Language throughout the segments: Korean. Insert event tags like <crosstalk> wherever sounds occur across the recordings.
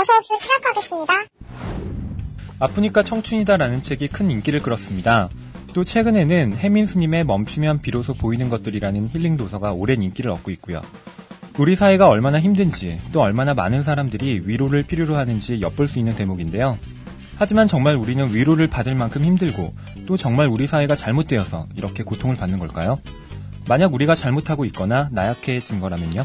어서 없이 시작하겠습니다. 아프니까 청춘이다라는 책이 큰 인기를 끌었습니다. 또 최근에는 해민스님의 멈추면 비로소 보이는 것들이라는 힐링 도서가 오랜 인기를 얻고 있고요. 우리 사회가 얼마나 힘든지 또 얼마나 많은 사람들이 위로를 필요로 하는지 엿볼 수 있는 대목인데요. 하지만 정말 우리는 위로를 받을 만큼 힘들고 또 정말 우리 사회가 잘못되어서 이렇게 고통을 받는 걸까요? 만약 우리가 잘못하고 있거나 나약해진 거라면요?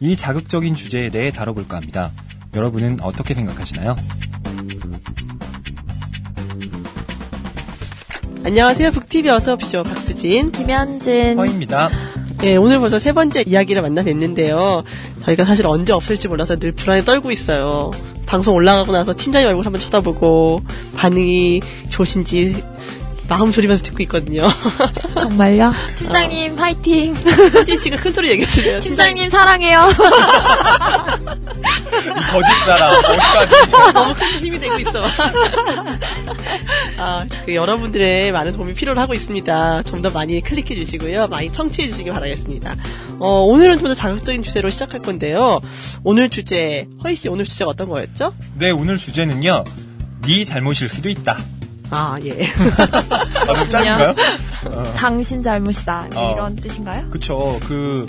이 자극적인 주제에 대해 다뤄볼까 합니다. 여러분은 어떻게 생각하시나요? 안녕하세요. 북TV 어서 오십시오. 박수진. 김현진. 허입니다. 예, 오늘 벌써 세 번째 이야기를 만나 뵀는데요. 저희가 사실 언제 없을지 몰라서 늘 불안에 떨고 있어요. 방송 올라가고 나서 팀장님 얼굴 한번 쳐다보고 반응이 좋으신지 마음 졸이면서 듣고 있거든요. <laughs> 정말요? 팀장님 화이팅. 현진 씨가 큰 소리 얘기해주세요. 팀장님 사랑해요. 거짓사람 어디까지? 너무 큰 힘이 되고 있어. 아, 그 여러분들의 많은 도움이 필요로 하고 있습니다. 좀 더 많이 클릭해 주시고요. 많이 청취해 주시기 바라겠습니다. 어, 오늘은 좀 더 자극적인 주제로 시작할 건데요. 오늘 주제, 허희 씨 오늘 주제가 어떤 거였죠? 네 오늘 주제는요. 네 잘못일 수도 있다. 아, 예. 아, 너무 짧은가요? 당신 잘못이다. 어. 이런 뜻인가요? 그쵸. 그,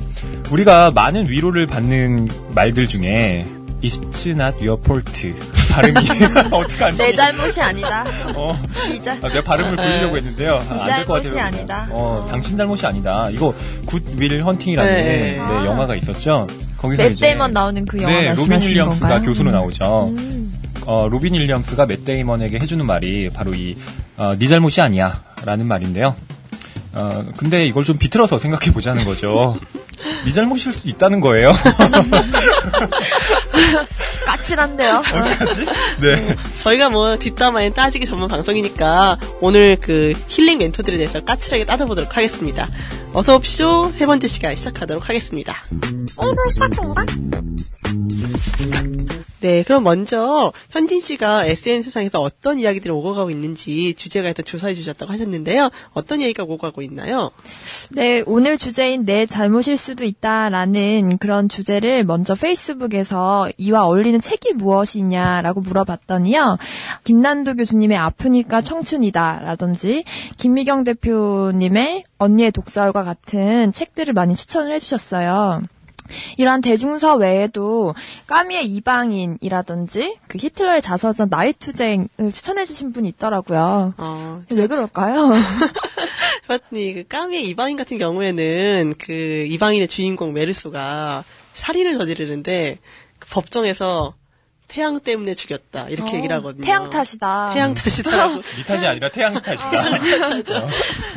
우리가 많은 위로를 받는 말들 중에, It's not your fault. 발음이, <laughs> <laughs> 어떡하지? 내 잘못이 아니다. 어. 아, 내가 발음을 보이려고 했는데요. 아, 안될 것 잘못이 같아요. 아니다. 어, 어. 당신 잘못이 아니다. 이거, 굿윌 헌팅이라는 네. 네, 아. 영화가 있었죠. 거기서 맷 이제. 데이먼 나오는 그 영화 네, 로빈 윌리엄스가 건가요? 교수로 음. 나오죠. 음. 어, 로빈 윌리엄스가 맷 데이먼에게 해주는 말이 바로 이, 어, 네 잘못이 아니야. 라는 말인데요. 어, 근데 이걸 좀 비틀어서 생각해 보자는 거죠. <laughs> 네 잘못일 수도 있다는 거예요. <laughs> 까칠한데요. 어떡하지? <laughs> 네. 저희가 뭐 뒷담화에 따지기 전문 방송이니까 오늘 그 힐링 멘토들에 대해서 까칠하게 따져보도록 하겠습니다. 어서 옵쇼 세 번째 시간 시작하도록 하겠습니다. 1부 시작합니다. 네, 그럼 먼저 현진 씨가 SNS상에서 어떤 이야기들이 오고 가고 있는지 주제가 일단 조사해 주셨다고 하셨는데요. 어떤 얘기가 오고 가고 있나요? 네, 오늘 주제인 내 잘못일 수도 있다라는 그런 주제를 먼저 페이스북에서 이와 어울리는 책이 무엇이냐라고 물어봤더니요. 김난도 교수님의 아프니까 청춘이다라든지 김미경 대표님의 언니의 독설과 같은 책들을 많이 추천을 해주셨어요. 이러한 대중서 외에도 까미의 이방인이라든지 그 히틀러의 자서전 나이투쟁을 추천해주신 분이 있더라고요. 어, 왜 그럴까요? <laughs> 맞니, 그 까미의 이방인 같은 경우에는 그 이방인의 주인공 메르소가 살인을 저지르는데 그 법정에서 태양 때문에 죽였다. 이렇게 어, 얘기를 하거든요. 태양 탓이다. 태양 탓이다라고. 네 <laughs> 탓이 아니라 태양 탓이다.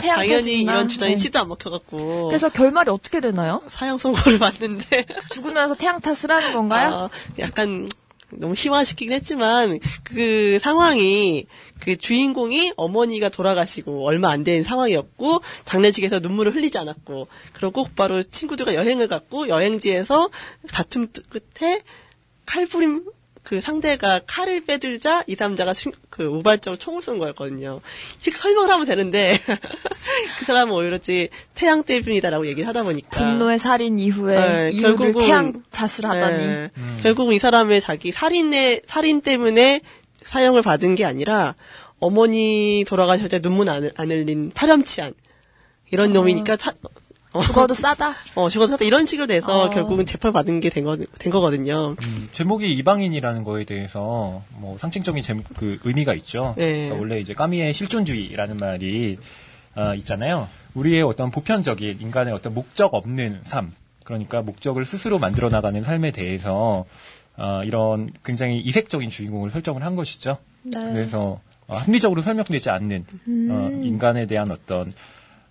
태양 당연히. 이런 주장이 네. 씨도 안 먹혀갖고. 그래서 결말이 어떻게 되나요? 사형 선고를 받는데. 죽으면서 태양 탓을 하는 건가요? 아, 약간 너무 희화시키긴 했지만 그 상황이 그 주인공이 어머니가 돌아가시고 얼마 안 된 상황이었고 장례식에서 눈물을 흘리지 않았고 그리고 곧바로 친구들과 여행을 갔고 여행지에서 다툼 끝에 칼부림 그 상대가 칼을 빼들자 이 남자가 수- 그 우발적으로 총을 쏜 거였거든요. 이렇게 설명을 하면 되는데 <laughs> 그 사람은 오히려지 태양 때문이다라고 얘기를 하다 보니까 분노의 살인 이후에 네, 이유를 결국은- 태양 탓을 하다니. 네. 결국은 이 사람의 자기 살인의 살인 때문에 사형을 받은 게 아니라 어머니 돌아가실 때 눈물 안, 안 흘린 파렴치한 이런 놈이니까 사- 어, 죽어도 싸다. <laughs> 어, 죽어서 샀다. 이런 식으로 돼서 어. 결국은 재판을 받은 게된된 거거든요. 음, 제목이 이방인이라는 거에 대해서 뭐 상징적인 제, 그 의미가 있죠. 네. 그러니까 원래 이제 까미의 실존주의라는 말이 어, 있잖아요. 우리의 어떤 보편적인 인간의 어떤 목적 없는 삶, 그러니까 목적을 스스로 만들어 나가는 삶에 대해서 어, 이런 굉장히 이색적인 주인공을 설정을 한 것이죠. 네. 그래서 어, 합리적으로 설명되지 않는 어, 인간에 대한 어떤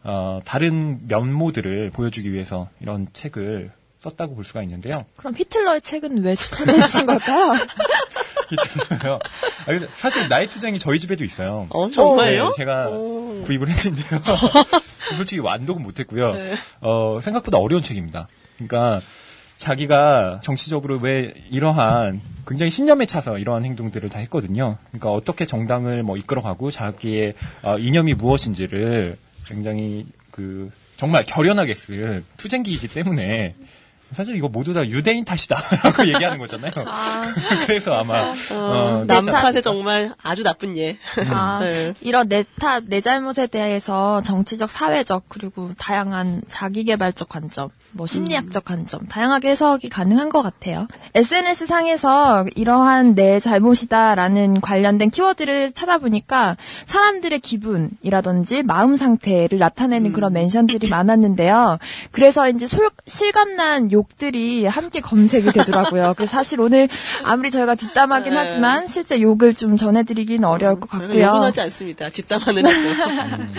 어, 다른 면모들을 보여주기 위해서 이런 책을 썼다고 볼 수가 있는데요. 그럼 히틀러의 책은 왜 추천해 주신 걸까요? <laughs> 있잖아요. 아, 사실 나의 투쟁이 저희 집에도 있어요. 어, 정말요? 네, 제가 오. 구입을 했는데요. <laughs> 솔직히 완독은 못했고요. 네. 어, 생각보다 어려운 책입니다. 그러니까 자기가 정치적으로 왜 이러한 굉장히 신념에 차서 이러한 행동들을 다 했거든요. 그러니까 어떻게 정당을 뭐 이끌어가고 자기의 어, 이념이 무엇인지를 굉장히 그 정말 결연하게 쓴 투쟁기이기 때문에 사실 이거 모두 다 유대인 탓이다라고 <laughs> 얘기하는 거잖아요. 아, <laughs> 그래서 아마 어, 어, 남 네, 탓에 정말 아주 나쁜 예. 아, 네. 이런 내 탓, 내 잘못에 대해서 정치적, 사회적, 그리고 다양한 자기 개발적 관점, 뭐 심리학적 관점, 다양하게 해석이 가능한 것 같아요. SNS 상에서 이러한 내 잘못이다라는 관련된 키워드를 찾아보니까 사람들의 기분이라든지 마음 상태를 나타내는 그런 멘션들이 많았는데요. 그래서 이제 솔- 실감난 욕들이 함께 검색이 되더라고요. <laughs> 그래서 사실 오늘 아무리 저희가 뒷담하긴 네. 하지만 실제 욕을 좀 전해드리긴 어려울 것 저는 같고요. 욕은 하지 않습니다. 뒷담화느라고. <laughs>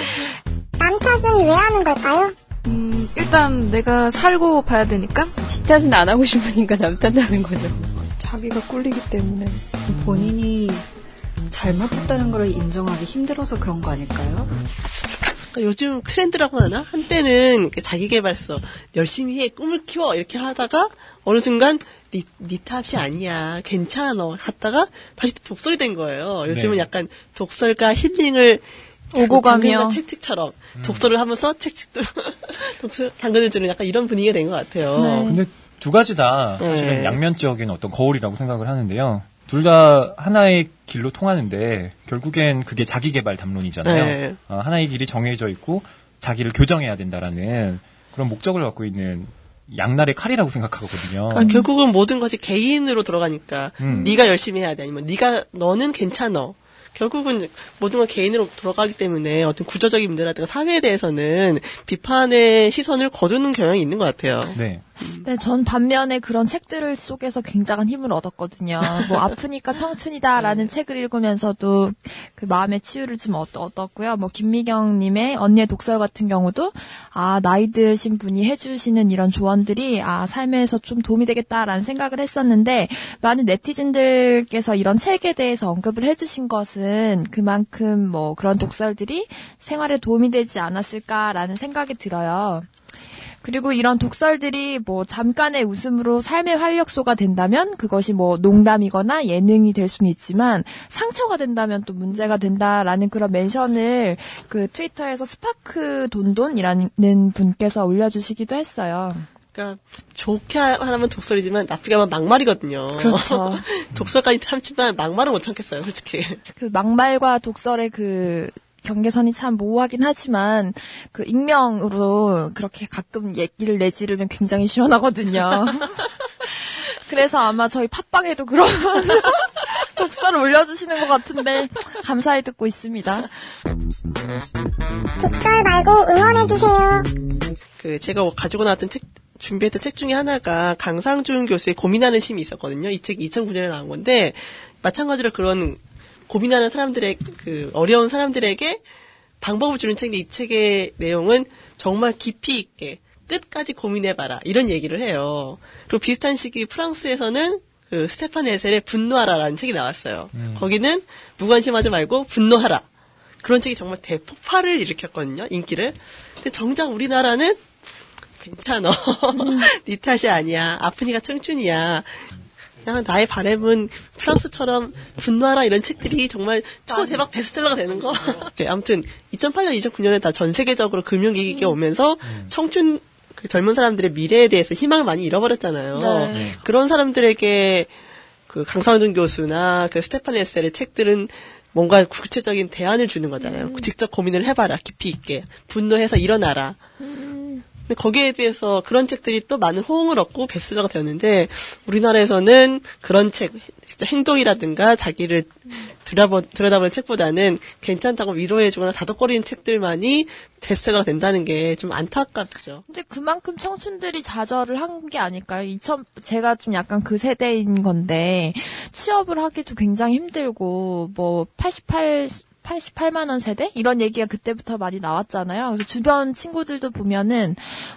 남 탓은 왜 하는 걸까요? 음, 일단 내가 살고 봐야 되니까 지 탓은 안 하고 싶으니까 남 탓하는 거죠. 자기가 꿀리기 때문에 본인이 잘못했다는 걸 인정하기 힘들어서 그런 거 아닐까요? 그러니까 요즘 트렌드라고 하나? 한때는 그 자기 개발서 열심히 해 꿈을 키워 이렇게 하다가 어느 순간 니, 니 탓이 아니야 괜찮아 갔다가 다시 또 독설이 된 거예요. 요즘은 네. 약간 독설과 힐링을 오고 가며. 책찍처럼 독설을 하면서 책찍도 <laughs> 독설 당근을 주는 약간 이런 분위기가 된 것 같아요. 네. 근데 두 가지 다 사실은 네. 양면적인 어떤 거울이라고 생각을 하는데요. 둘 다 하나의 길로 통하는데 결국엔 그게 자기 개발 담론이잖아요. 네. 어, 하나의 길이 정해져 있고 자기를 교정해야 된다라는 그런 목적을 갖고 있는 양날의 칼이라고 생각하거든요. 그러니까 결국은 모든 것이 개인으로 들어가니까 음. 네가 열심히 해야 돼 아니면 네가 너는 괜찮어. 결국은 모든 건 개인으로 돌아가기 때문에 어떤 구조적인 문제라든가 사회에 대해서는 비판의 시선을 거두는 경향이 있는 것 같아요. 네. 네, 전 반면에 그런 책들을 속에서 굉장한 힘을 얻었거든요. 뭐 <laughs> 아프니까 청춘이다라는 책을 읽으면서도 그 마음의 치유를 좀 얻, 얻었고요. 뭐 김미경님의 언니의 독설 같은 경우도 아 나이 드신 분이 해주시는 이런 조언들이 아 삶에서 좀 도움이 되겠다라는 생각을 했었는데 많은 네티즌들께서 이런 책에 대해서 언급을 해주신 것은 그만큼 뭐 그런 독설들이 생활에 도움이 되지 않았을까라는 생각이 들어요. 그리고 이런 독설들이 뭐 잠깐의 웃음으로 삶의 활력소가 된다면 그것이 뭐 농담이거나 예능이 될 수는 있지만 상처가 된다면 또 문제가 된다라는 그런 멘션을 그 트위터에서 스파크 돈돈이라는 분께서 올려주시기도 했어요. 그러니까 좋게 하면 독설이지만 나쁘게 하면 막말이거든요. 그렇죠. <laughs> 독설까지 참지만 막말은 못 참겠어요, 솔직히. 그 막말과 독설의 그 경계선이 참 모호하긴 하지만 그 익명으로 그렇게 가끔 얘기를 내지르면 굉장히 시원하거든요. <laughs> 그래서 아마 저희 팟빵에도 그런 <laughs> 독설을 올려주시는 것 같은데 감사히 듣고 있습니다. 독설 말고 응원해주세요. 그 제가 가지고 나왔던 책 준비했던 책 중에 하나가 강상준 교수의 고민하는 심이 있었거든요. 이 책이 2009년에 나온 건데 마찬가지로 그런 고민하는 사람들의 그 어려운 사람들에게 방법을 주는 책인데 이 책의 내용은 정말 깊이 있게 끝까지 고민해봐라 이런 얘기를 해요. 그리고 비슷한 시기 프랑스에서는 그 스테판 에셀의 분노하라라는 책이 나왔어요. 거기는 무관심하지 말고 분노하라. 그런 책이 정말 대폭발을 일으켰거든요. 인기를. 근데 정작 우리나라는 괜찮어. <laughs> 네 탓이 아니야. 아프니까 청춘이야. 그냥 나의 바램은 프랑스처럼 분노하라 이런 책들이 정말 초 대박 베스트셀러가 되는 거. 네, 아무튼 2008년, 2009년에 다 전 세계적으로 금융위기가 오면서 청춘 그 젊은 사람들의 미래에 대해서 희망을 많이 잃어버렸잖아요. 네. 그런 사람들에게 그 강상준 교수나 그 스테판 에셀의 책들은 뭔가 구체적인 대안을 주는 거잖아요. 직접 고민을 해봐라, 깊이 있게. 분노해서 일어나라. 근데 거기에 비해서 그런 책들이 또 많은 호응을 얻고 베스트셀러가 되었는데 우리나라에서는 그런 책, 행동이라든가 자기를 들여다보, 들여다보는 책보다는 괜찮다고 위로해주거나 다독거리는 책들만이 베스트셀러가 된다는 게 좀 안타깝죠. 근데 그만큼 청춘들이 좌절을 한 게 아닐까요? 2000, 제가 좀 약간 그 세대인 건데, 취업을 하기도 굉장히 힘들고, 뭐, 88, 88만 원 세대 이런 얘기가 그때부터 많이 나왔잖아요. 그래서 주변 친구들도 보면은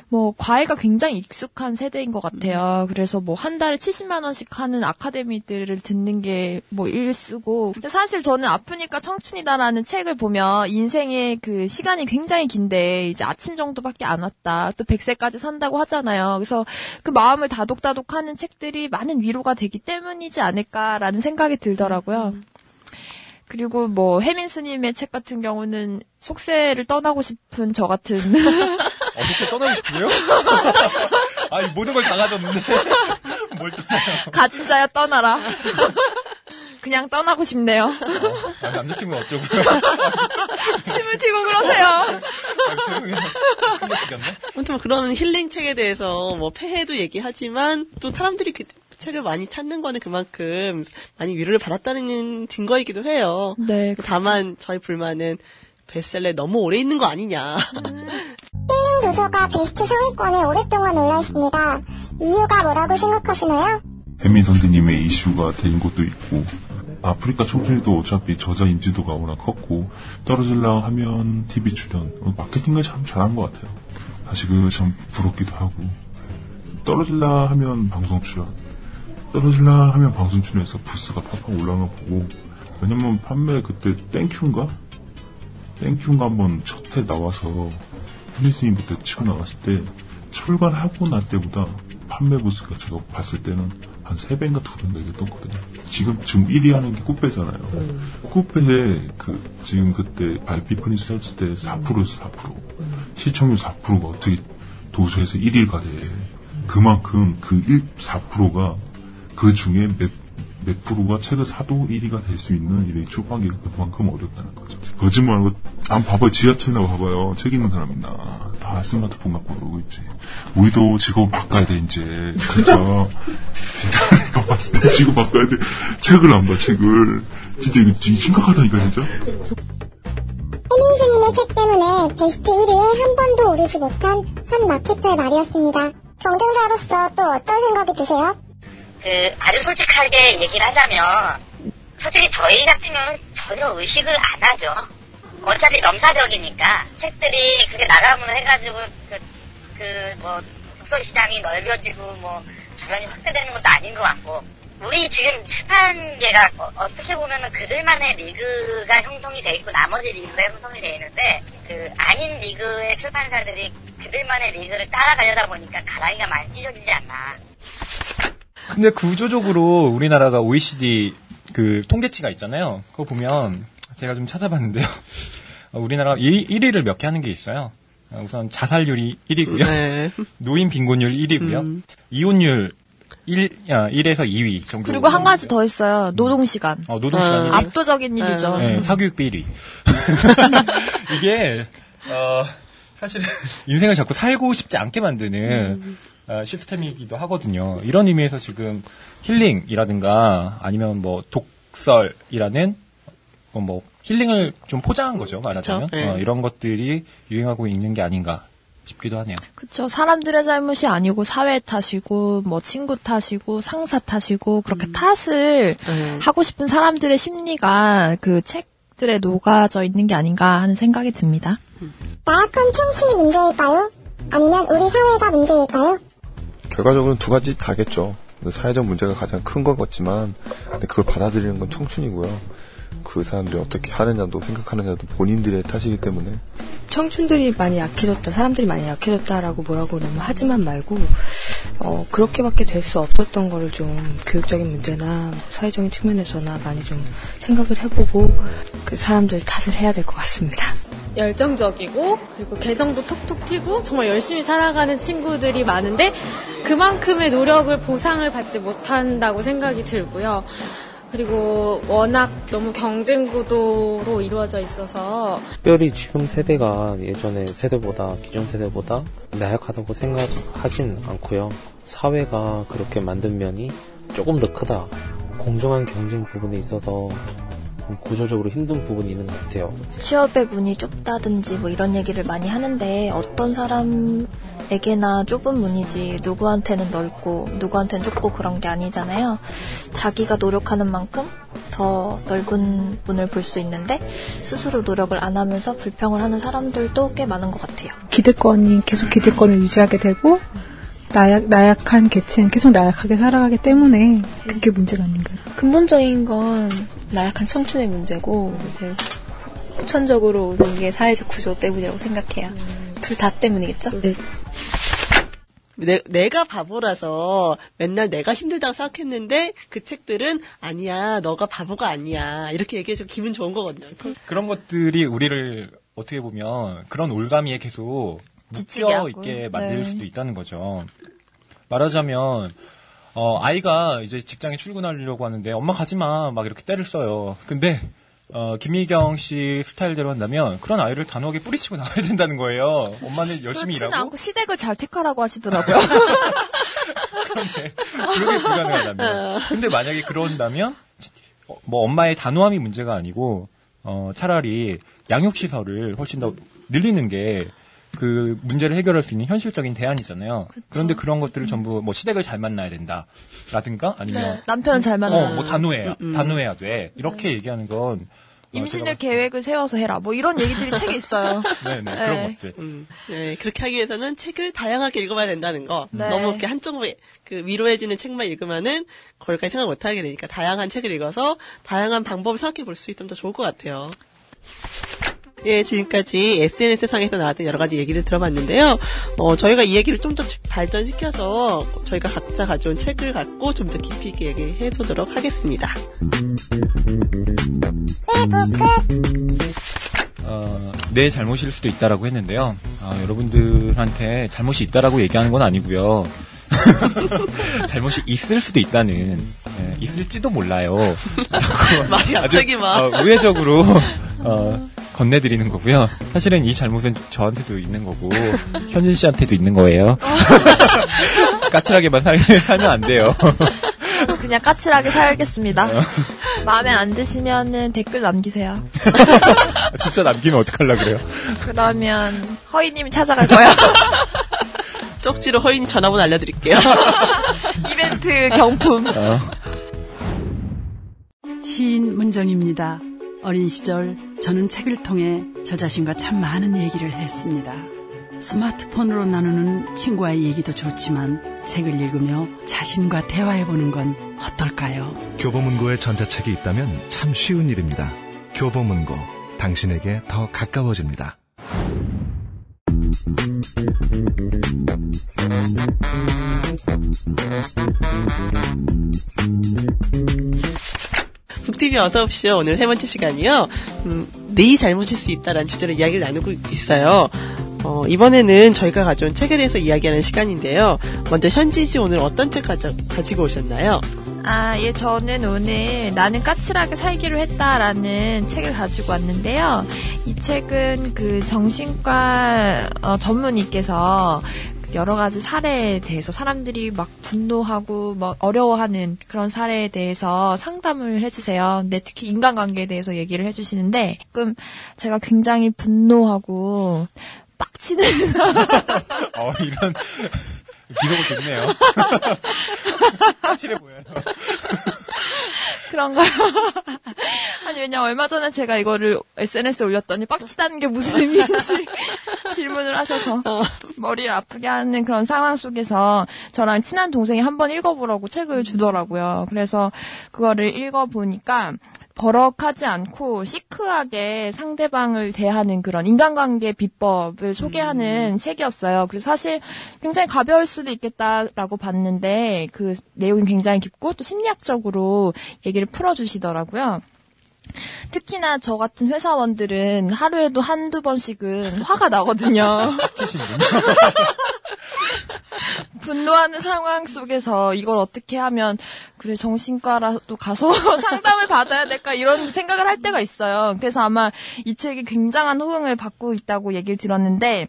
뭐 과외가 굉장히 익숙한 세대인 것 같아요. 그래서 뭐 한 달에 70만 원씩 하는 아카데미들을 듣는 게 뭐 일수고. 근데 사실 저는 아프니까 청춘이다라는 책을 보면 인생의 그 시간이 굉장히 긴데 이제 아침 정도밖에 안 왔다. 또 100세까지 산다고 하잖아요. 그래서 그 마음을 다독다독하는 책들이 많은 위로가 되기 때문이지 않을까라는 생각이 들더라고요. 그리고 뭐 혜민 스님의 책 같은 경우는 속세를 떠나고 싶은 저 같은 <laughs> 어떻게 떠나고 싶고요? <laughs> 아니, 모든 걸 다 가졌는데. <laughs> 뭘 떠나요? 가진 자야 떠나라. 그냥 떠나고 싶네요. 아, 남자친구는 어쩌고요? 침을 튀고 그러세요. 아? 아무튼 뭐 그런 힐링 책에 대해서 뭐 폐해도 얘기하지만 또 사람들이 그 책을 많이 찾는 거는 그만큼 많이 위로를 받았다는 증거이기도 해요. 네. 다만 저희 불만은 베스트셀러에 너무 오래 있는 거 아니냐. <laughs> 힐링 도서가 베스트 상위권에 오랫동안 올라 있습니다. 이유가 뭐라고 생각하시나요? 해민 선생님의 이슈가 된 것도 있고 아프리카 청춘이도 어차피 저자 인지도가 워낙 컸고 떨어질라 하면 TV 출연 어, 마케팅을 참 잘한 것 같아요. 사실 그참 부럽기도 하고 떨어질라 하면 방송 출연 떨어질라 하면 방송 출연해서 부수가 팍팍 올라간 거 보고 왜냐면 판매 그때 땡큐인가 땡큐인가 한번 첫 해 나와서 혜민 스님 그때 치고 나갔을 때 출간하고 날 때보다 판매 부수가 제가 봤을 때는 한 3배인가 2배인가 이게 떴거든요. 지금, 지금 1위 하는 게 쿠페잖아요. 쿠페에 그, 지금 그때 발피 프린스 했을 때 4%에서 4%. 시청률 4%가 어떻게 도서에서 1위가 돼. 그만큼 그 1, 4%가 그 중에 몇, 몇 프로가 책을 사도 1위가 될 수 있는 이 출판기가 그만큼 어렵다는 거죠. 거짓말하고, 안 봐봐요. 지하철이나 봐봐요. 책 읽는 사람 있나. 다 스마트폰 갖고 그러고 있지. 우리도 직업 바꿔야 돼, 이제. 진짜. 진짜 <laughs> 이거 봤을 때 직업 바꿔야 돼. 책을 안 봐, 책을. 진짜 이거 심각하다니까, 진짜. 해민스님의 책 때문에 베스트 1위에 한 번도 오르지 못한 한 마케터의 말이었습니다. 경쟁자로서 또 어떤 생각이 드세요? 그 아주 솔직하게 얘기를 하자면 솔직히 저희 같은 경우는 전혀 의식을 안 하죠. 어차피 넘사벽이니까 책들이 그게 나가면 해가지고 그뭐 독서 시장이 넓어지고 뭐 주변이 확대되는 것도 아닌 것 같고 우리 지금 출판계가 어, 떻게 보면은 그들만의 리그가 형성이 돼 있고 나머지 리그가 형성이 돼 있는데 그 아닌 리그의 출판사들이 그들만의 리그를 따라가려다 보니까 가랑이가 많이 찢어지지 않나. 근데 구조적으로 우리나라가 OECD 그 통계치가 있잖아요. 그거 보면 제가 좀 찾아봤는데요. 어, <laughs> 우리나라가 1, 1위를 몇 개 하는 게 있어요. 어, 우선 자살률이 1위고요. 네. <laughs> 노인 빈곤율 1위고요. 음. 이혼율 1, 아, 1에서 2위 정도. 그리고 한 가지 더 있어요. 노동시간. 어, 노동시간 아, 1위. 압도적인 일이죠. 네, 사교육비 1위. <laughs> 이게, 어, 사실 인생을 자꾸 살고 싶지 않게 만드는 어, 시스템이기도 하거든요. 이런 의미에서 지금 힐링이라든가 아니면 뭐 독설이라는 어, 뭐 힐링을 좀 포장한 거죠, 말하자면. 네. 어, 이런 것들이 유행하고 있는 게 아닌가 싶기도 하네요. 그쵸. 사람들의 잘못이 아니고 사회 탓이고, 뭐 친구 탓이고, 상사 탓이고, 그렇게 탓을 네. 하고 싶은 사람들의 심리가 그 책들에 녹아져 있는 게 아닌가 하는 생각이 듭니다. 나약한 청춘이 문제일까요? 아니면 우리 사회가 문제일까요? 결과적으로는 두 가지 다겠죠. 사회적 문제가 가장 큰 것 같지만 그걸 받아들이는 건 청춘이고요. 그 사람들이 어떻게 하느냐도 생각하느냐도 본인들의 탓이기 때문에 청춘들이 많이 약해졌다, 사람들이 많이 약해졌다라고 뭐라고 너무 하지만 말고, 어, 그렇게밖에 될 수 없었던 거를 좀 교육적인 문제나 사회적인 측면에서나 많이 좀 생각을 해보고, 그 사람들 탓을 해야 될 것 같습니다. 열정적이고 그리고 개성도 톡톡 튀고 정말 열심히 살아가는 친구들이 많은데 그만큼의 노력을 보상을 받지 못한다고 생각이 들고요. 그리고 워낙 너무 경쟁 구도로 이루어져 있어서 특별히 지금 세대가 예전에 세대보다 기존 세대보다 나약하다고 생각하진 않고요. 사회가 그렇게 만든 면이 조금 더 크다. 공정한 경쟁 부분에 있어서 구조적으로 힘든 부분이 있는 것 같아요. 취업의 문이 좁다든지 뭐 이런 얘기를 많이 하는데 어떤 사람에게나 좁은 문이지 누구한테는 넓고 누구한테는 좁고 그런 게 아니잖아요. 자기가 노력하는 만큼 더 넓은 문을 볼 수 있는데 스스로 노력을 안 하면서 불평을 하는 사람들도 꽤 많은 것 같아요. 기득권이 계속 기득권을 유지하게 되고 나약, 나약한 계층은 계속 나약하게 살아가기 때문에 그게 문제가 아닌가요? 근본적인 건 나약한 청춘의 문제고 이제 후천적으로 오는 게 사회적 구조 때문이라고 생각해요. 둘다 때문이겠죠? 내, 내가 바보라서 맨날 내가 힘들다고 생각했는데 그 책들은 아니야 너가 바보가 아니야 이렇게 얘기해서 기분 좋은 거거든요. 그런 것들이 우리를 어떻게 보면 그런 올가미에 계속 묶여 하고. 있게 만들 네. 수도 있다는 거죠. 말하자면 어, 아이가 이제 직장에 출근하려고 하는데 엄마 가지 마. 막 이렇게 때를 써요. 근데 어, 김미경 씨 스타일대로 한다면 그런 아이를 단호하게 뿌리치고 <laughs> 나와야 된다는 거예요. 엄마는 열심히 일하고 않고 시댁을 잘 택하라고 하시더라고요. <laughs> 그게 불가능하다면. 근데 만약에 그런다면 어, 뭐 엄마의 단호함이 문제가 아니고 어, 차라리 양육 시설을 훨씬 더 늘리는 게 그 문제를 해결할 수 있는 현실적인 대안이잖아요. 그런데 그런 것들을 전부 뭐 시댁을 잘 만나야 된다. 라든가 아니면 네, 남편을 잘 만나. 어, 뭐 단호해야 단호해야 돼. 이렇게 얘기하는 건 어, 임신을 계획을 세워서 해라. 뭐 이런 얘기들이 <laughs> 책에 있어요. 네네 네. 그런 것들. 음, 네, 그렇게 하기 위해서는 책을 다양하게 읽어봐야 된다는 거. 네. 너무 이렇게 한쪽으로 그 위로해주는 책만 읽으면은 거기까지 생각 못 하게 되니까 다양한 책을 읽어서 다양한 방법을 생각해 볼 수 있으면 더 좋을 것 같아요. 예, 지금까지 SNS 상에서 나왔던 여러 가지 얘기를 들어봤는데요. 어, 저희가 이 얘기를 좀 더 발전시켜서 저희가 각자 가져온 책을 갖고 좀 더 깊이 있게 얘기해 보도록 하겠습니다. 어, 내 잘못일 수도 있다라고 했는데요. 아, 여러분들한테 잘못이 있다라고 얘기하는 건 아니고요. <laughs> 잘못이 있을 수도 있다는 예, 있을지도 몰라요. <laughs> 말이 갑자기 막. 어, 우회적으로 어, 건네드리는 거고요. 사실은 이 잘못은 저한테도 있는 거고 <laughs> 현진 씨한테도 있는 거예요. <laughs> 까칠하게만 살, 살면 안 돼요. <laughs> 그냥 까칠하게 살겠습니다. 어. 마음에 안 드시면은 댓글 남기세요. 진짜 남기면 어떡하려 그래요. 그러면 허이님이 찾아갈 거야. 쪽지로 허인 전화번호 알려드릴게요. 이벤트 경품. 어. 시인 문정입니다. 어린 시절 저는 책을 통해 저 자신과 참 많은 얘기를 했습니다. 스마트폰으로 나누는 친구와의 얘기도 좋지만 책을 읽으며 자신과 대화해보는 건 어떨까요? 교보문고에 전자책이 있다면 참 쉬운 일입니다. 교보문고, 당신에게 더 가까워집니다. 북TV 어서 오십시오. 오늘 세 번째 시간이요. 음, 네 잘못일 수 있다라는 주제로 이야기를 나누고 있어요. 어, 이번에는 저희가 가져온 책에 대해서 이야기하는 시간인데요. 먼저 현지 씨 오늘 어떤 책 가져, 가지고 오셨나요? 아, 예, 저는 오늘 나는 까칠하게 살기로 했다라는 책을 가지고 왔는데요. 이 책은 그 정신과 어, 전문의께서 여러 가지 사례에 대해서 사람들이 막 분노하고 뭐 어려워하는 그런 사례에 대해서 상담을 해주세요. 근데 특히 인간관계에 대해서 얘기를 해주시는데 조금 제가 굉장히 분노하고 빡치는 <laughs> 어, 이런 비속어 좋네요. <laughs> 까칠해 보여요. 그런가요? 아니, 왜냐, 얼마 전에 제가 이거를 SNS에 올렸더니 빡치다는 게 무슨 의미인지 <laughs> 질문을 하셔서 머리를 아프게 하는 그런 상황 속에서 저랑 친한 동생이 한번 읽어보라고 책을 주더라고요. 그래서 그거를 읽어보니까 버럭하지 않고 시크하게 상대방을 대하는 그런 인간관계 비법을 소개하는 책이었어요. 그래서 사실 굉장히 가벼울 수도 있겠다라고 봤는데 그 내용이 굉장히 깊고 또 심리학적으로 얘기를 풀어주시더라고요. 특히나 저 같은 회사원들은 하루에도 한두 번씩은 화가 나거든요. <laughs> <laughs> 분노하는 상황 속에서 이걸 어떻게 하면 그래 정신과라도 가서 <laughs> 상담을 받아야 될까 이런 생각을 할 때가 있어요. 그래서 아마 이 책이 굉장한 호응을 받고 있다고 얘기를 들었는데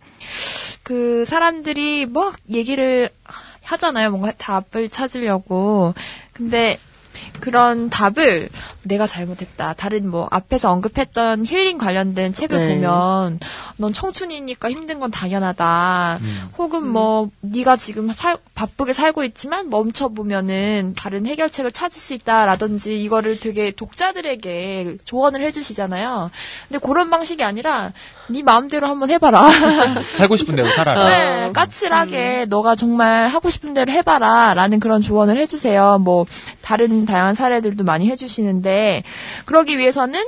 그 사람들이 뭐 얘기를 하잖아요. 뭔가 답을 찾으려고. 근데 그런 답을 내가 잘못했다. 다른 뭐 앞에서 언급했던 힐링 관련된 책을 네. 보면 넌 청춘이니까 힘든 건 당연하다. 혹은 뭐 네가 지금 살- 바쁘게 살고 있지만 멈춰 보면은 다른 해결책을 찾을 수 있다라든지 이거를 되게 독자들에게 조언을 해주시잖아요. 근데 그런 방식이 아니라 네 마음대로 한번 해봐라. <laughs> 살고 싶은 대로 살아라. 네, 까칠하게 너가 정말 하고 싶은 대로 해봐라 라는 그런 조언을 해주세요. 뭐 다른 다양한 사례들도 많이 해주시는데 그러기 위해서는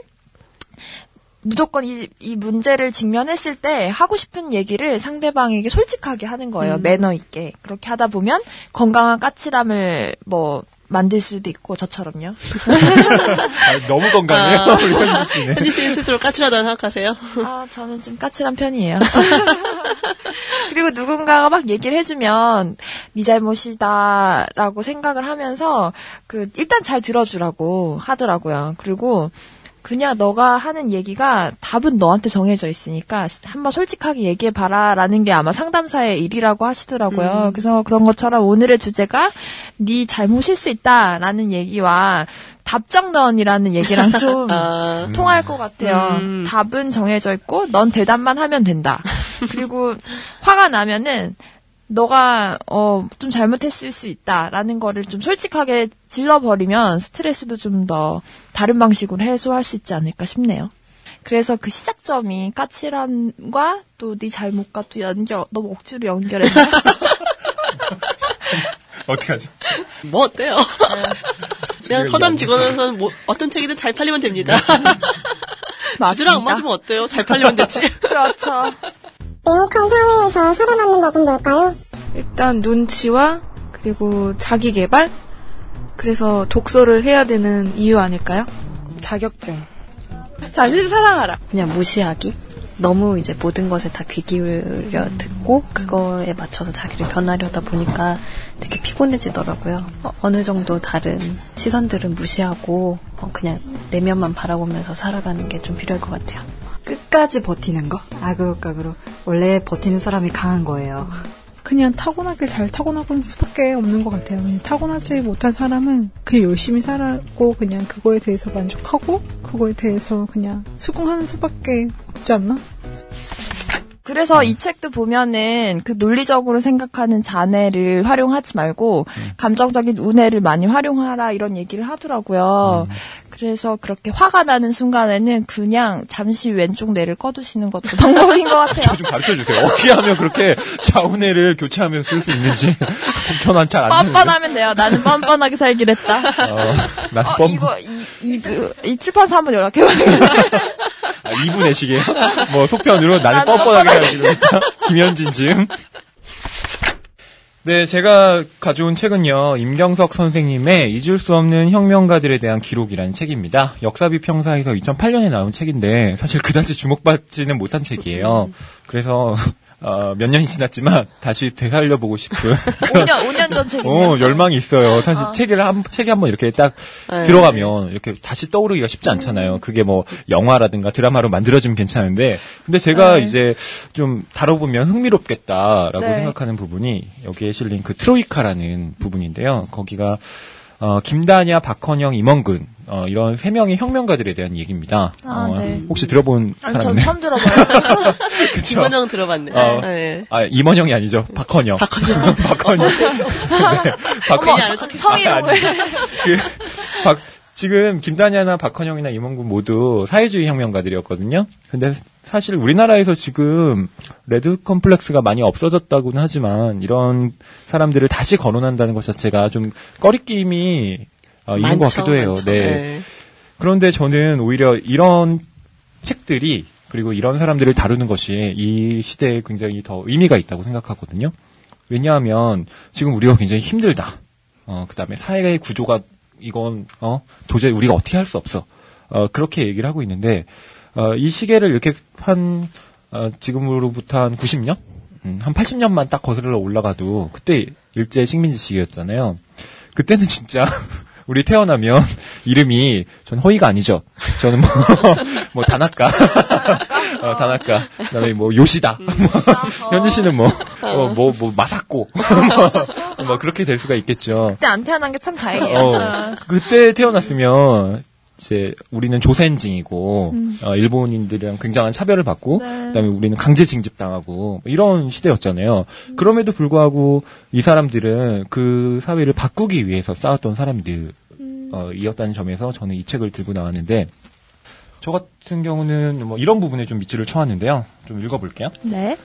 무조건 이, 이 문제를 직면했을 때 하고 싶은 얘기를 상대방에게 솔직하게 하는 거예요. 음. 매너 있게. 그렇게 하다 보면 건강한 까칠함을 뭐 만들 수도 있고 저처럼요. <laughs> 아, 너무 건강해요, 아. 현지 씨는. 현지 씨는 스스로 까칠하다고 생각하세요? 아, 저는 좀 까칠한 편이에요. <laughs> 그리고 누군가가 막 얘기를 해주면 네 잘못이다라고 생각을 하면서 그 일단 잘 들어주라고 하더라고요. 그리고 그냥 너가 하는 얘기가 답은 너한테 정해져 있으니까 한번 솔직하게 얘기해 봐라라는 게 아마 상담사의 일이라고 하시더라고요. 음. 그래서 그런 것처럼 오늘의 주제가 네 잘못일 수 있다라는 얘기와 답정넌이라는 얘기랑 <laughs> 좀 아. 통할 것 같아요. 음. 답은 정해져 있고 넌 대답만 하면 된다. 그리고 화가 나면은 너가 어 좀 잘못했을 수 있다라는 거를 좀 솔직하게 질러버리면 스트레스도 좀 더 다른 방식으로 해소할 수 있지 않을까 싶네요. 그래서 그 시작점이 까칠함과 또 네 잘못과 또 연결 너무 억지로 연결했나? <laughs> 어떻게 하죠? 뭐 어때요? <laughs> 그냥 서점 직원으로서는 뭐 <laughs> 어떤 책이든 잘 팔리면 됩니다. 주제랑 안 맞으면 어때요? 잘 팔리면 됐지. 그렇죠. 냉혹한 사회에서 살아남는 법은 뭘까요? 일단 눈치와 그리고 자기 개발 그래서 독서를 해야 되는 이유 아닐까요? 자격증. 자신을 사랑하라. 그냥 무시하기. 너무 이제 모든 것에 다 귀 기울여 듣고 그거에 맞춰서 자기를 변하려다 보니까 되게 피곤해지더라고요. 어, 느 정도 다른 시선들은 무시하고 어, 그냥 내면만 바라보면서 살아가는 게 좀 필요할 것 같아요. 끝까지 버티는 거? 아그로까그로. 원래 버티는 사람이 강한 거예요. 그냥 타고나길 잘 타고나고는 수밖에 없는 것 같아요. 타고나지 못한 사람은 그냥 열심히 살았고 그냥 그거에 대해서 만족하고 그거에 대해서 그냥 수긍하는 수밖에 없지 않나? 그래서 이 책도 보면은 그 논리적으로 생각하는 자네를 활용하지 말고 감정적인 우뇌를 많이 활용하라 이런 얘기를 하더라고요. 그래서 그렇게 화가 나는 순간에는 그냥 잠시 왼쪽 뇌를 꺼두시는 것도 방법인 것 <laughs> 같아요. 저 좀 가르쳐 주세요. 어떻게 하면 그렇게 좌우뇌를 교체하면서 쓸수 있는지 <laughs> 저는 잘안 되는데. 뻔뻔하면 돼요. 나는 뻔뻔하게 살기로 했다. 어, 난 어, 뻔. 이거 이, 이, 그, 이 출판사 한번 연락해봐야겠네. 아, 2분 내시게요? 뭐 속편으로 나는 나는 뻔뻔하게 하기로 했다. <laughs> 김현진 즈음. 네, 제가 가져온 책은요, 임경석 선생님의 잊을 수 없는 혁명가들에 대한 기록이라는 책입니다. 역사비평사에서 2008년에 나온 책인데, 사실 그다지 주목받지는 못한 책이에요. 그래서, 어, 몇 년이 지났지만, 다시 되살려보고 싶은. <laughs> 5년, 5년 전 책이네요. 어, 열망이 있어요. 사실 아. 책을 한, 책이 한번 이렇게 딱 네. 들어가면 이렇게 다시 떠오르기가 쉽지 않잖아요. 그게 뭐 영화라든가 드라마로 만들어지면 괜찮은데, 근데 제가 네. 이제 좀 다뤄보면 흥미롭겠다라고 네. 생각하는 부분이 여기에 실린 그 트로이카라는 부분인데요. 거기가 어, 김다냐, 박헌영, 임원근 어, 이런 세 명의 혁명가들에 대한 얘기입니다. 아, 어, 네. 혹시 들어본 아니, 전 사람은? 처음 들어봐요. <laughs> 그쵸? 김원영 들어봤네. 어, 네. 아, 임원영이 아니죠. 박헌영. 박헌영. <laughs> 박헌영. 네. 박헌영. 성- 성희롱을. 아. 그, 박, 지금 김다냐나 박헌영이나 임원군 모두 사회주의 혁명가들이었거든요. 근데 사실 우리나라에서 지금 레드 컴플렉스가 많이 없어졌다고는 하지만 이런 사람들을 다시 거론한다는 것 자체가 좀 꺼리낌이 어, 있는 것 많죠, 같기도 해요. 많죠. 네. 네. 그런데 저는 오히려 이런 책들이 그리고 이런 사람들을 다루는 것이 이 시대에 굉장히 더 의미가 있다고 생각하거든요. 왜냐하면 지금 우리가 굉장히 힘들다. 어, 그 다음에 사회의 구조가 이건, 어, 도저히 우리가 어떻게 할 수 없어. 어, 그렇게 얘기를 하고 있는데, 어, 이 시계를 이렇게 한, 어, 지금으로부터 한 90년? 음, 한 80년만 딱 거슬러 올라가도, 그때 일제 식민지 시기였잖아요. 그때는 진짜, <laughs> 우리 태어나면 <laughs> 이름이 전 허위가 아니죠. 저는 뭐, <laughs> 뭐 다나카, <laughs> 어, 다나카, 그다음에 뭐 요시다. 뭐, 현주 씨는 뭐, 어, 뭐, 뭐 마사코, 뭐, 뭐 그렇게 될 수가 있겠죠. 그때 안 태어난 게 참 다행이에요. 어, 그때 태어났으면 이제 우리는 조센징이고 음. 어, 일본인들이랑 굉장한 차별을 받고 네. 그다음에 우리는 강제 징집당하고 뭐 이런 시대였잖아요. 그럼에도 불구하고 이 사람들은 그 사회를 바꾸기 위해서 싸웠던 사람들 어, 이었다는 점에서 저는 이 책을 들고 나왔는데 저 같은 경우는 뭐 이런 부분에 좀 밑줄을 쳐왔는데요. 좀 읽어볼게요. 네.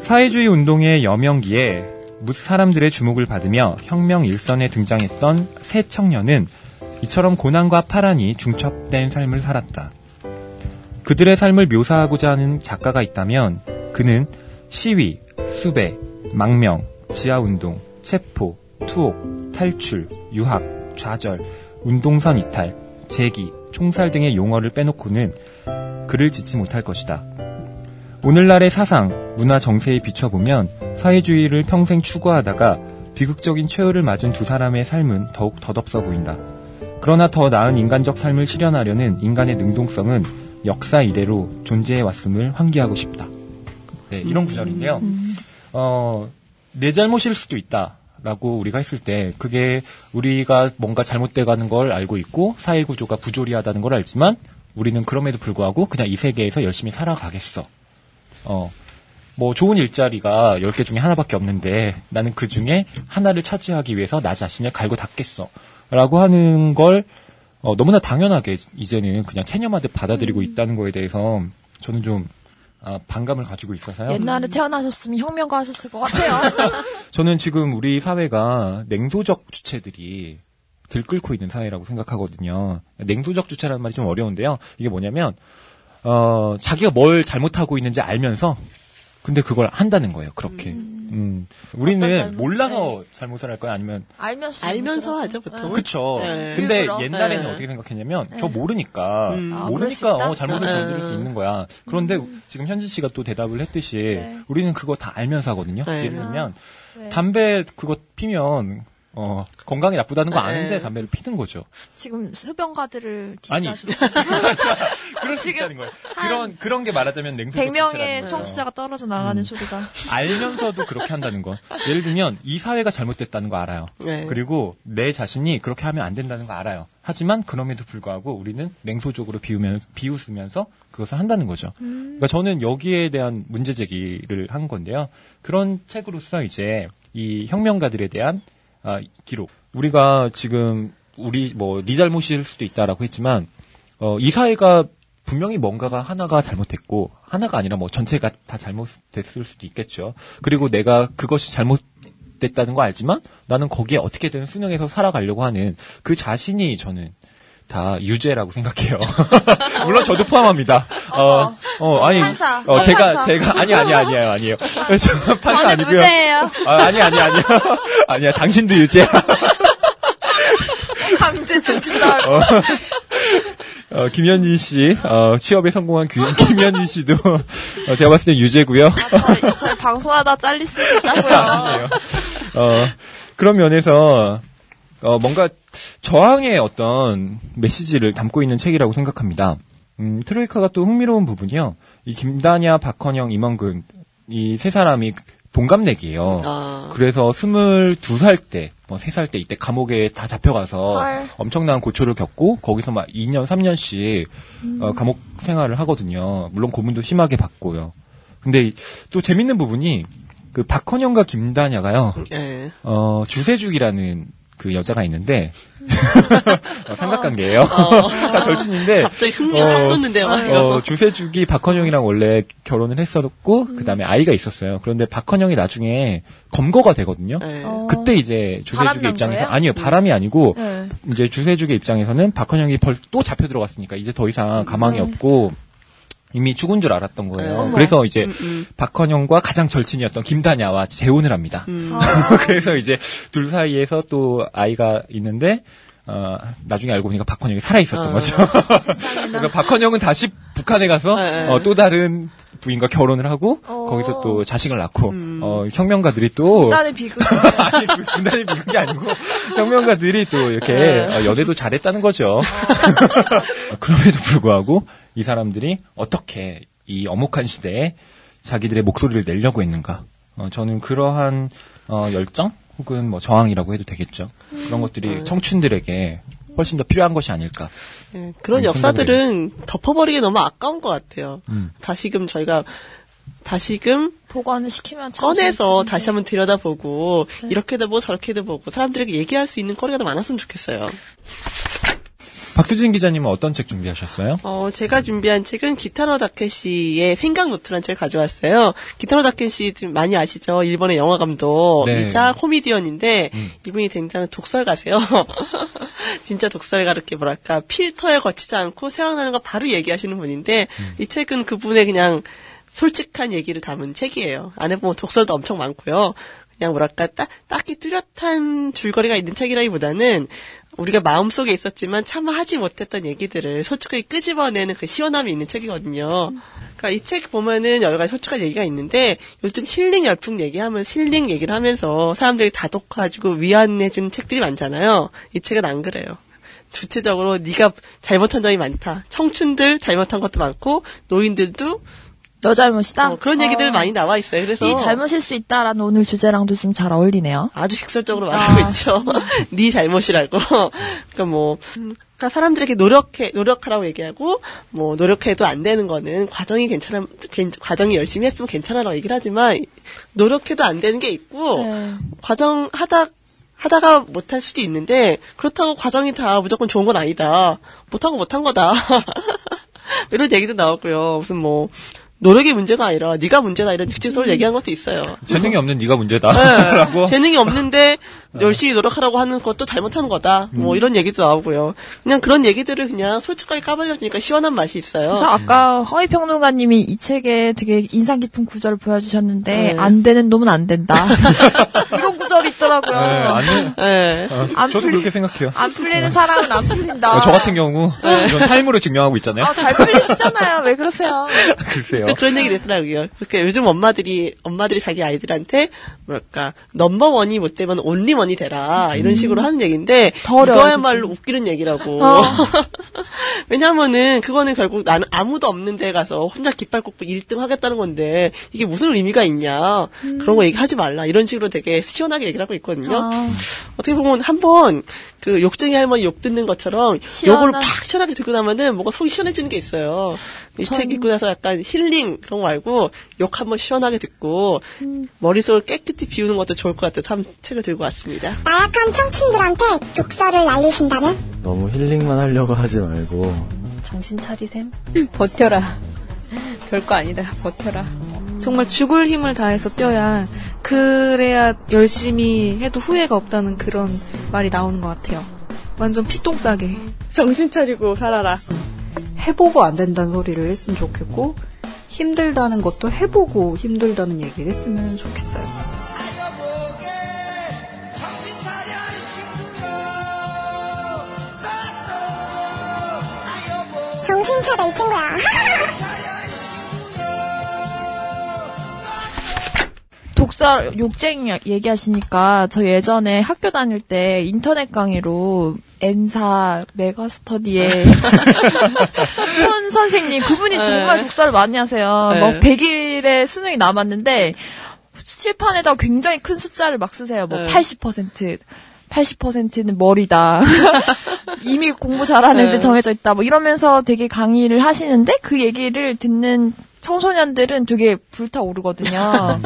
사회주의 운동의 여명기에 무 사람들의 주목을 받으며 혁명 일선에 등장했던 새 청년은 이처럼 고난과 파란이 중첩된 삶을 살았다. 그들의 삶을 묘사하고자 하는 작가가 있다면 그는 시위, 수배, 망명, 지하운동, 체포, 투옥, 탈출, 유학, 좌절, 운동선 이탈, 재기, 총살 등의 용어를 빼놓고는 글을 짓지 못할 것이다. 오늘날의 사상, 문화 정세에 비춰보면 사회주의를 평생 추구하다가 비극적인 최후를 맞은 두 사람의 삶은 더욱 덧없어 보인다. 그러나 더 나은 인간적 삶을 실현하려는 인간의 능동성은 역사 이래로 존재해 왔음을 환기하고 싶다. 네, 이런 구절인데요. 어, 내 잘못일 수도 있다. 라고 우리가 했을 때 그게 우리가 뭔가 잘못돼 가는 걸 알고 있고 사회 구조가 부조리하다는 걸 알지만 우리는 그럼에도 불구하고 그냥 이 세계에서 열심히 살아가겠어. 어. 뭐 좋은 일자리가 10개 중에 하나밖에 없는데 나는 그 중에 하나를 차지하기 위해서 나 자신을 갈고 닦겠어. 라고 하는 걸 어, 너무나 당연하게 이제는 그냥 체념하듯 받아들이고 있다는 거에 대해서 저는 좀 아, 반감을 가지고 있어서요. 옛날에 태어나셨으면 혁명가 하셨을 것 같아요. <laughs> 저는 지금 우리 사회가 냉소적 주체들이 들끓고 있는 사회라고 생각하거든요. 냉소적 주체라는 말이 좀 어려운데요. 이게 뭐냐면 어, 자기가 뭘 잘못하고 있는지 알면서 근데 그걸 한다는 거예요. 그렇게. 음. 우리는 몰라서 잘못을 할 거야 아니면 알면서 알면서 하죠 보통. 그쵸. 네. 근데 일부러? 옛날에는 네. 어떻게 생각했냐면 네. 저 모르니까 음. 아, 모르니까? 어, 잘못을 네. 저지를 수 있는 거야. 그런데 지금 현진 씨가 또 대답을 했듯이 우리는 그거 다 알면서 하거든요. 네. 예를 들면 네. 담배 그거 피면 어, 건강에 나쁘다는 거 네. 아는데 담배를 피는 거죠. 지금 흡연가들을 아니. <laughs> 그럴 수 있다는 거예요. 그런 그런 게 말하자면 냉소적 100명의 주체라는 거죠. 청취자가 떨어져 나가는 소리가. 알면서도 그렇게 한다는 거. 예를 들면 이 사회가 잘못됐다는 거 알아요. 네. 그리고 내 자신이 그렇게 하면 안 된다는 거 알아요. 하지만 그럼에도 불구하고 우리는 냉소적으로 비우면 비웃으면서 그것을 한다는 거죠. 그러니까 저는 여기에 대한 문제 제기를 한 건데요. 그런 책으로서 이제 이 혁명가들에 대한 아, 기록. 우리가 지금 우리 뭐 네 잘못일 수도 있다라고 했지만 어, 이 사회가 분명히 뭔가가 하나가 잘못했고 하나가 아니라 뭐 전체가 다 잘못됐을 수도 있겠죠. 그리고 내가 그것이 잘못됐다는 거 알지만 나는 거기에 어떻게든 순응해서 살아가려고 하는 그 자신이 저는 다 유죄라고 생각해요. <laughs> 물론 저도 포함합니다. 어, 어, 아니, 판사. 어, 제가, 판사. 제가, 아니, 아니, 아니에요, 아니에요. 저 판사 아니고요. 무죄예요. 아, 아니, 아니, 아니요. <laughs> 아니야, 당신도 유죄야. <laughs> 강제 듣는다. 어, 어, 김현진 씨, 어, 취업에 성공한 규- 김현진 씨도, 어, 제가 봤을 때 유죄고요 저희, 저희 방송하다 잘릴 수도 있다고요. 아니에요. 어, 그런 면에서, 어, 뭔가 저항의 어떤 메시지를 담고 있는 책이라고 생각합니다. 음, 트로이카가 또 흥미로운 부분이요. 이 김다냐, 박헌영, 임원근, 이 세 사람이 동갑내기예요. 아. 그래서 스물두 살 때, 뭐 세 살 때 이때 감옥에 다 잡혀가서 헐. 엄청난 고초를 겪고 거기서 막 2년, 3년씩 어, 감옥 생활을 하거든요. 물론 고문도 심하게 받고요. 근데 이- 또 재밌는 부분이 그 박헌영과 김다냐가요. 예. 어, 주세죽이라는 그 여자가 있는데 어, <laughs> 삼각관계예요. 어. 다 절친인데 갑자기 흥미가 확 돋는데요, 막 이거. 어, 주세죽이 박헌영이랑 원래 결혼을 했었고 그 다음에 아이가 있었어요. 그런데 박헌영이 나중에 검거가 되거든요. 네. 그때 이제 바람난 입장에서 거예요? 아니요 바람이 아니고 네. 이제 주세죽의 입장에서는 박헌영이 벌 또 잡혀 들어갔으니까 이제 더 이상 가망이 네. 없고 이미 죽은 줄 알았던 거예요. 어머. 그래서 이제 음, 음. 박헌영과 가장 절친이었던 김다냐와 재혼을 합니다. 음. <laughs> 그래서 이제 둘 사이에서 또 아이가 있는데 어, 나중에 알고 보니까 박헌영이 살아 있었던 어. 거죠. 그러니까 박헌영은 다시 북한에 가서 네, 네. 어, 또 다른 부인과 결혼을 하고 어. 거기서 또 자식을 낳고 음. 어, 혁명가들이 또 분단의 비극. <laughs> 아니 그 분단이 비극이 아니고 혁명가들이 또 이렇게 네. 어, 연애도 잘했다는 거죠. <laughs> 그럼에도 불구하고 이 사람들이 어떻게 이 엄혹한 시대에 자기들의 목소리를 내려고 했는가? 어, 저는 그러한 어, 열정 혹은 뭐 저항이라고 해도 되겠죠. 그런 것들이 청춘들에게 훨씬 더 필요한 것이 아닐까. 예, 그런 음, 역사들은 덮어버리기 너무 아까운 것 같아요. 음. 다시금 저희가 다시금 보관을 시키면 참 꺼내서. 다시 한번 들여다보고 네. 이렇게도 보고 저렇게도 보고 사람들에게 얘기할 수 있는 거리가 더 많았으면 좋겠어요. 박수진 기자님은 어떤 책 준비하셨어요? 어, 제가 준비한 책은 기타노 다케시의 생각 노트라는 책을 가져왔어요. 기타노 다케시 많이 아시죠? 일본의 영화 감독이자 네. 코미디언인데 음. 이분이 굉장히 독설가세요. <laughs> 진짜 독설가 이렇게 뭐랄까 필터에 거치지 않고 생각나는 거 바로 얘기하시는 분인데 음. 이 책은 그분의 그냥 솔직한 얘기를 담은 책이에요. 안에 보면 독설도 엄청 많고요. 그냥 뭐랄까 딱, 딱히 뚜렷한 줄거리가 있는 책이라기보다는 우리가 마음속에 있었지만 차마 하지 못했던 얘기들을 솔직하게 끄집어내는 그 시원함이 있는 책이거든요. 그러니까 이 책 보면은 여러 가지 솔직한 얘기가 있는데 요즘 힐링 열풍 얘기하면 힐링 얘기를 하면서 사람들이 다독가지고 위안해주는 책들이 많잖아요. 이 책은 안 그래요. 주체적으로 네가 잘못한 점이 많다. 청춘들 잘못한 것도 많고 노인들도 너 잘못이다. 어, 그런 얘기들 어. 많이 나와 있어요. 그래서 이 잘못일 수 있다라는 오늘 주제랑도 좀 잘 어울리네요. 아주 직설적으로 말하고 아. 있죠. <laughs> 네 잘못이라고. 그러니까 뭐 음, 그러니까 사람들에게 노력해 노력하라고 얘기하고 뭐 노력해도 안 되는 거는 과정이 괜찮아 괜- 과정이 열심히 했으면 괜찮아라고 얘기를 하지만 노력해도 안 되는 게 있고 네. 과정 하다 하다가 못할 수도 있는데 그렇다고 과정이 다 무조건 좋은 건 아니다. 못하고 못한 거다. <laughs> 이런 얘기도 나오고요. 무슨 뭐 노력이 문제가 아니라 네가 문제다 이런 직진소를 얘기한 것도 있어요. 재능이 없는 네가 문제다. 네. <laughs> 라고. 재능이 없는데 열심히 노력하라고 하는 것도 잘못하는 거다. 뭐 음. 이런 얘기도 나오고요. 그냥 그런 얘기들을 그냥 솔직하게 까발려주니까 시원한 맛이 있어요. 그래서 아까 허위 평론가님이 이 책에 되게 인상 깊은 구절을 보여주셨는데 네. 안 되는 놈은 안 된다. <laughs> 있더라고요. 네, 아니, 네. 어, 안 저도 풀리- 그렇게 생각해요. 안 풀리는 사람은 안 풀린다. 어, 저 같은 경우 이런 삶으로 증명하고 있잖아요. 아, 잘 풀리시잖아요. 왜 그러세요? <laughs> 글쎄요. 또 그런 얘기 있더라고요. 그러니까 요즘 엄마들이 엄마들이 자기 아이들한테 뭐랄까 넘버 원이 못 되면 온리 원이 되라 이런 식으로 하는 얘기인데 더 이거야말로 웃기는 얘기라고. 어. <laughs> 왜냐면은 그거는 결국 나는 아무도 없는 데 가서 혼자 깃발 꽂고 1등 하겠다는 건데 이게 무슨 의미가 있냐 그런 거 얘기하지 말라 이런 식으로 되게 시원하게 얘기를 하고 있거든요. 아. 어떻게 보면 한번 그 욕쟁이 할머니 욕 듣는 것처럼 시원한- 욕을 팍 시원하게 듣고 나면은 뭔가 속이 시원해지는 게 있어요. 이 전- 책 읽고 나서 약간 힐링 그런 거 말고 욕 한번 시원하게 듣고 머릿속을 깨끗이 비우는 것도 좋을 것 같아서 참 책을 들고 왔습니다. 나약한 청춘들한테 독서를 날리신다면? 너무 힐링만 하려고 하지 말고 정신 차리셈. 버텨라. <laughs> 별거 아니다. 버텨라. 정말 죽을 힘을 다해서 뛰어야 그래야 열심히 해도 후회가 없다는 그런 말이 나오는 것 같아요. 완전 피똥 싸게. 정신 차리고 살아라. 해보고 안 된다는 소리를 했으면 좋겠고 힘들다는 것도 해보고 힘들다는 얘기를 했으면 좋겠어요. 정신 차려 이 친구야. <laughs> 독서 욕쟁이 얘기하시니까 저 예전에 학교 다닐 때 인터넷 강의로 M사 메가스터디의 손 <laughs> 선생님 그분이 네. 정말 독서를 많이 하세요. 네. 뭐 100일의 수능이 남았는데 칠판에다 굉장히 큰 숫자를 막 쓰세요. 뭐 네. 80%. 80%는 머리다. <laughs> 이미 공부 잘하는 애들 네. 정해져 있다. 뭐 이러면서 되게 강의를 하시는데 그 얘기를 듣는 청소년들은 되게 불타오르거든요.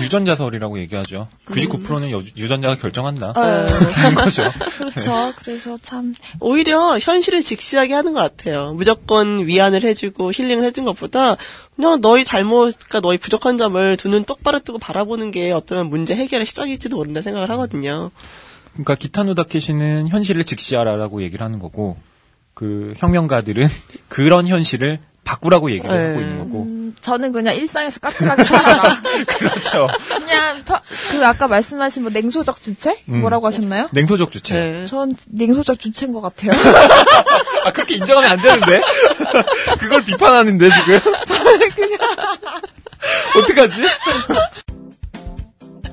유전자설이라고 얘기하죠. 99%는 여- 유전자가 결정한다. 어. 그런 거죠. 그렇죠. 그래서 참 오히려 현실을 직시하게 하는 것 같아요. 무조건 위안을 해주고 힐링을 해준 것보다 그냥 너희 잘못과 너희 부족한 점을 두 눈 똑바로 뜨고 바라보는 게 어떤 문제 해결의 시작일지도 모른다 생각을 하거든요. 그러니까 기타노 다케시는 현실을 직시하라라고 얘기를 하는 거고 그 혁명가들은 <laughs> 그런 현실을 바꾸라고 얘기를 네. 하고 있는 거고. 음, 저는 그냥 일상에서 까칠하게 살아라. <laughs> 그렇죠. 그냥 파- 그 아까 말씀하신 뭐 냉소적 주체 음. 뭐라고 하셨나요? 냉소적 주체. 네. 전 냉소적 주체인 것 같아요. <laughs> 아 그렇게 인정하면 안 되는데. <laughs> 그걸 비판하는데 지금. 저는 그냥 어떡하지?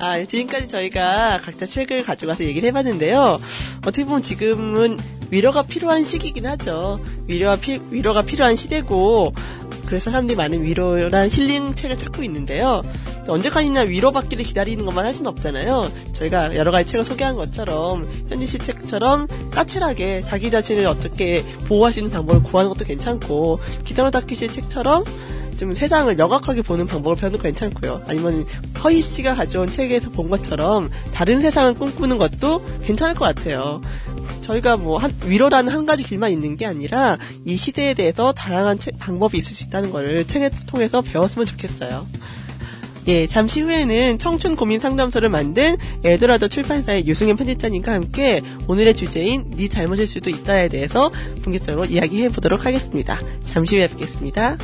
아, 지금까지 저희가 각자 책을 가져가서 얘기를 해봤는데요. 어떻게 보면 지금은 위로가 필요한 시기긴 하죠. 위로가, 피, 위로가 필요한 시대고, 그래서 사람들이 많은 위로란 힐링 책을 찾고 있는데요. 언제까지나 위로받기를 기다리는 것만 할 수는 없잖아요. 저희가 여러 가지 책을 소개한 것처럼, 현지 씨 책처럼 까칠하게 자기 자신을 어떻게 보호할 수 있는 방법을 구하는 것도 괜찮고, 기타노 다키시 책처럼 좀 세상을 명확하게 보는 방법을 배우는 괜찮고요. 아니면 허희 씨가 가져온 책에서 본 것처럼 다른 세상을 꿈꾸는 것도 괜찮을 것 같아요. 저희가 뭐 한, 위로라는 한 가지 길만 있는 게 아니라 이 시대에 대해서 다양한 책, 방법이 있을 수 있다는 걸 책을 통해서 배웠으면 좋겠어요. 예, 잠시 후에는 청춘 고민 상담소를 만든 에드라더 출판사의 유승현 편집자님과 함께 오늘의 주제인 네 잘못일 수도 있다에 대해서 본격적으로 이야기해 보도록 하겠습니다. 잠시 후에 뵙겠습니다.